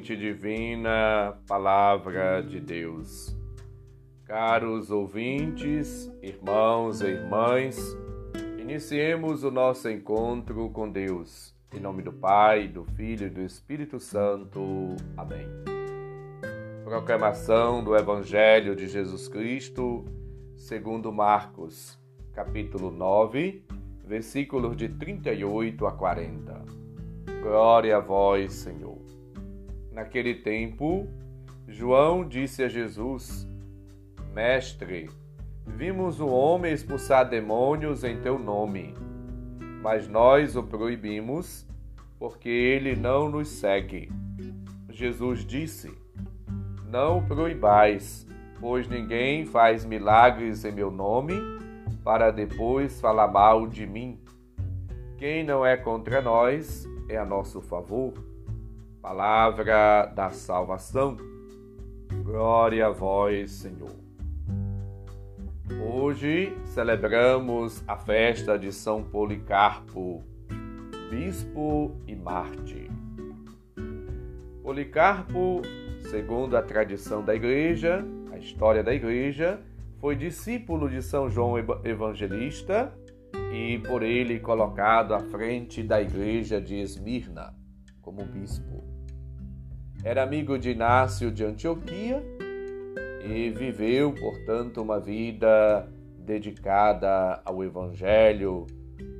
Divina, Palavra de Deus. Caros ouvintes, irmãos e irmãs, iniciemos o nosso encontro com Deus. Em nome do Pai, do Filho e do Espírito Santo. Amém. Proclamação do Evangelho de Jesus Cristo, segundo Marcos, capítulo 9, versículos de 38 a 40. Glória a vós, Senhor. Naquele tempo, João disse a Jesus: Mestre, vimos um homem expulsar demônios em teu nome, mas nós o proibimos, porque ele não nos segue. Jesus disse: Não o proibais, pois ninguém faz milagres em meu nome para depois falar mal de mim. Quem não é contra nós é a nosso favor. Palavra da salvação. Glória a vós, Senhor. Hoje celebramos a festa de São Policarpo, bispo e mártir. Policarpo, segundo a tradição da igreja, a história da igreja, foi discípulo de São João Evangelista e por ele colocado à frente da igreja de Esmirna como bispo. Era amigo de Inácio de Antioquia e viveu, portanto, uma vida dedicada ao Evangelho,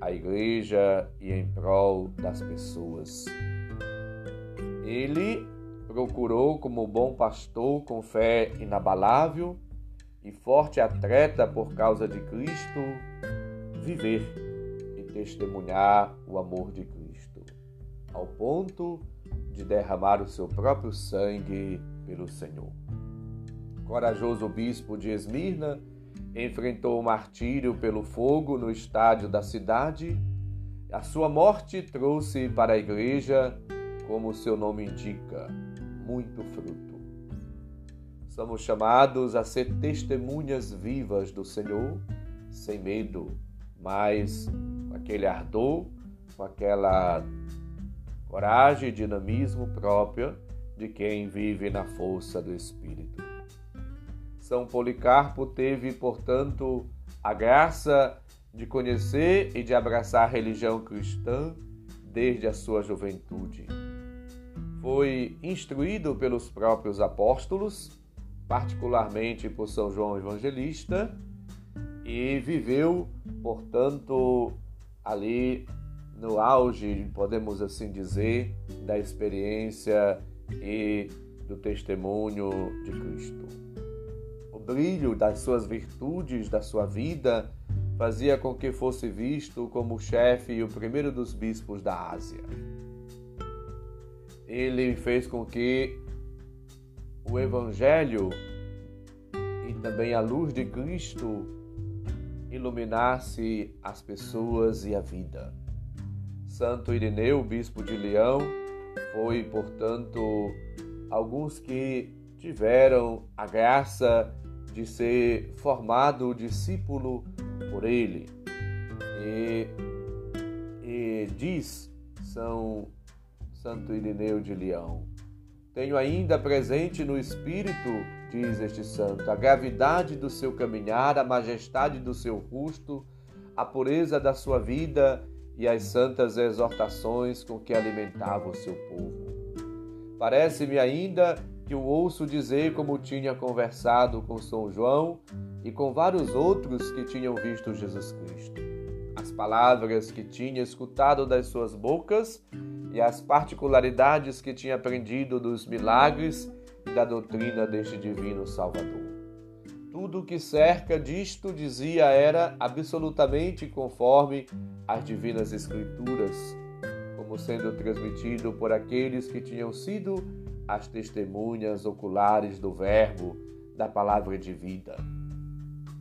à Igreja e em prol das pessoas. Ele procurou, como bom pastor com fé inabalável e forte atleta por causa de Cristo, viver e testemunhar o amor de Cristo, ao ponto de derramar o seu próprio sangue pelo Senhor. Corajoso bispo de Esmirna enfrentou o martírio pelo fogo no estádio da cidade. A sua morte trouxe para a igreja, como seu nome indica, muito fruto. Somos chamados a ser testemunhas vivas do Senhor, sem medo, mas com aquele ardor, com aquela coragem e dinamismo próprio de quem vive na força do Espírito. São Policarpo teve, portanto, a graça de conhecer e de abraçar a religião cristã desde a sua juventude. Foi instruído pelos próprios apóstolos, particularmente por São João Evangelista, e viveu, portanto, ali no auge, podemos assim dizer, da experiência e do testemunho de Cristo. O brilho das suas virtudes, da sua vida, fazia com que fosse visto como o chefe e o primeiro dos bispos da Ásia. Ele fez com que o Evangelho e também a luz de Cristo iluminasse as pessoas e a vida. Santo Irineu, bispo de Leão, foi, portanto, alguns que tiveram a graça de ser formado discípulo por ele. E, e diz São Santo Irineu de Leão: Tenho ainda presente no espírito, diz este santo, a gravidade do seu caminhar, a majestade do seu rosto, a pureza da sua vida e as santas exortações com que alimentava o seu povo. Parece-me ainda que o ouço dizer como tinha conversado com São João e com vários outros que tinham visto Jesus Cristo. As palavras que tinha escutado das suas bocas e as particularidades que tinha aprendido dos milagres e da doutrina deste divino Salvador. Tudo o que cerca disto, dizia, era absolutamente conforme às divinas Escrituras, como sendo transmitido por aqueles que tinham sido as testemunhas oculares do Verbo, da palavra de vida.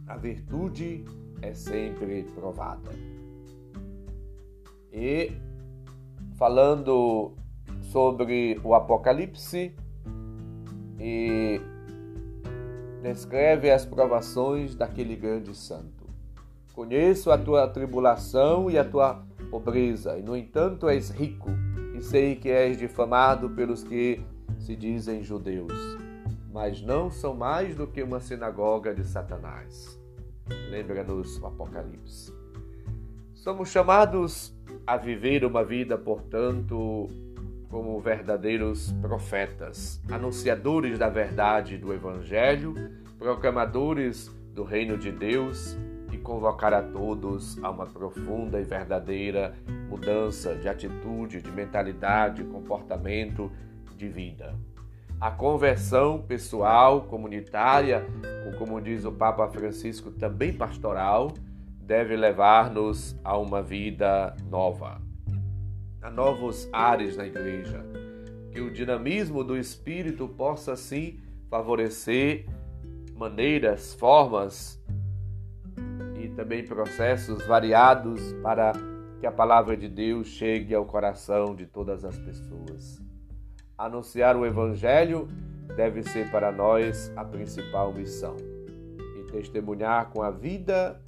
A virtude é sempre provada. E falando sobre o Apocalipse e descreve as provações daquele grande santo. Conheço a tua tribulação e a tua pobreza, e no entanto és rico, e sei que és difamado pelos que se dizem judeus, mas não são mais do que uma sinagoga de Satanás. Lembra-nos o Apocalipse. Somos chamados a viver uma vida, portanto, como verdadeiros profetas, anunciadores da verdade do Evangelho, proclamadores do reino de Deus e convocar a todos a uma profunda e verdadeira mudança de atitude, de mentalidade, comportamento, de vida. A conversão pessoal, comunitária, ou como diz o Papa Francisco, também pastoral, deve levar-nos a uma vida nova, a novos ares na igreja. Que o dinamismo do Espírito possa, assim, favorecer maneiras, formas e também processos variados para que a palavra de Deus chegue ao coração de todas as pessoas. Anunciar o Evangelho deve ser para nós a principal missão e testemunhar com a vida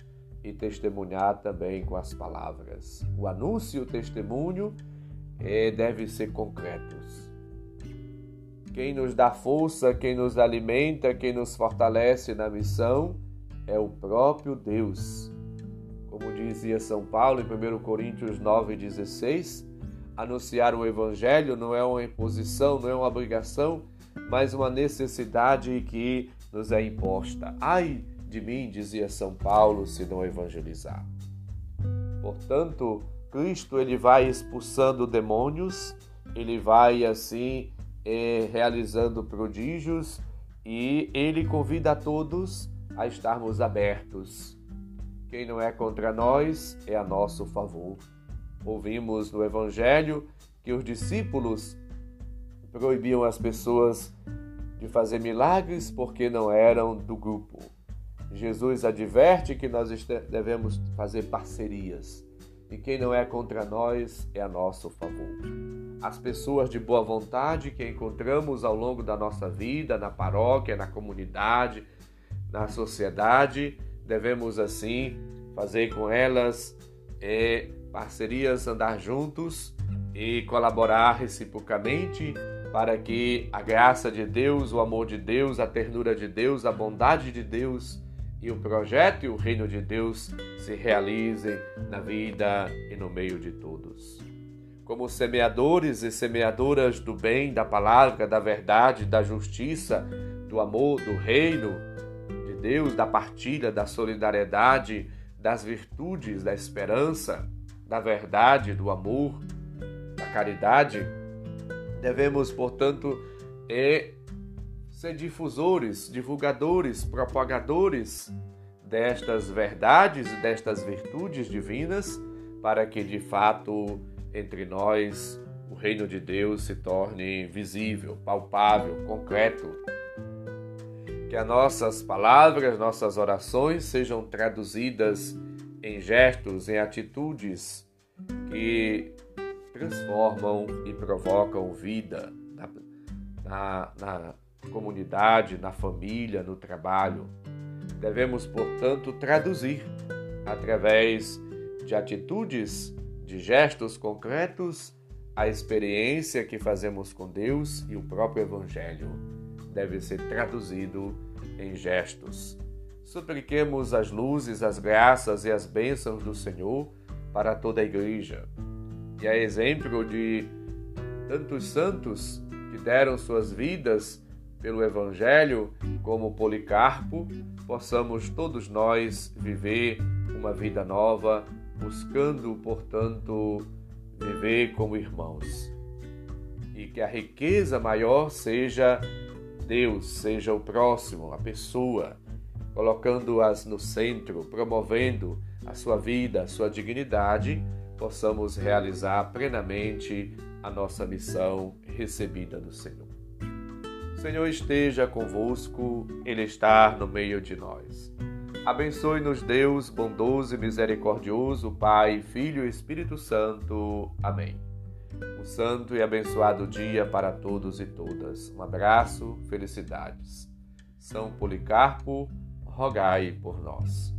e testemunhar também com as palavras. O anúncio e o testemunho eh, devem ser concretos. Quem nos dá força, quem nos alimenta, quem nos fortalece na missão é o próprio Deus. Como dizia São Paulo em 1 Coríntios 9,16, anunciar o Evangelho não é uma imposição, não é uma obrigação, mas uma necessidade que nos é imposta. Ai de mim, dizia São Paulo, se não evangelizar. Portanto, Cristo ele vai expulsando demônios, ele vai assim eh, realizando prodígios e ele convida a todos a estarmos abertos. Quem não é contra nós é a nosso favor. Ouvimos no Evangelho que os discípulos proibiam as pessoas de fazer milagres porque não eram do grupo. Jesus adverte que nós devemos fazer parcerias e quem não é contra nós é a nosso favor. As pessoas de boa vontade que encontramos ao longo da nossa vida, na paróquia, na comunidade, na sociedade, devemos assim fazer com elas é, parcerias, andar juntos e colaborar reciprocamente para que a graça de Deus, o amor de Deus, a ternura de Deus, a bondade de Deus e o projeto e o reino de Deus se realizem na vida e no meio de todos. Como semeadores e semeadoras do bem, da palavra, da verdade, da justiça, do amor, do reino de Deus, da partilha, da solidariedade, das virtudes, da esperança, da verdade, do amor, da caridade, devemos, portanto, é, ser difusores, divulgadores, propagadores destas verdades e destas virtudes divinas, para que de fato entre nós o reino de Deus se torne visível, palpável, concreto. Que as nossas palavras, nossas orações sejam traduzidas em gestos, em atitudes que transformam e provocam vida na, na, na comunidade, na família, no trabalho. Devemos, portanto, traduzir através de atitudes, de gestos concretos, a experiência que fazemos com Deus e o próprio Evangelho deve ser traduzido em gestos Supliquemos as luzes, as graças e as bênçãos do Senhor para toda a igreja. E a exemplo de tantos santos que deram suas vidas pelo Evangelho, como Policarpo, possamos todos nós viver uma vida nova, buscando, portanto, viver como irmãos. E que a riqueza maior seja Deus, seja o próximo, a pessoa colocando-as no centro, promovendo a sua vida, a sua dignidade, possamos realizar plenamente a nossa missão recebida do Senhor. Senhor esteja convosco, Ele está no meio de nós. Abençoe-nos, Deus, bondoso e misericordioso, Pai, Filho e Espírito Santo. Amém. Um santo e abençoado dia para todos e todas. Um abraço, felicidades. São Policarpo, rogai por nós.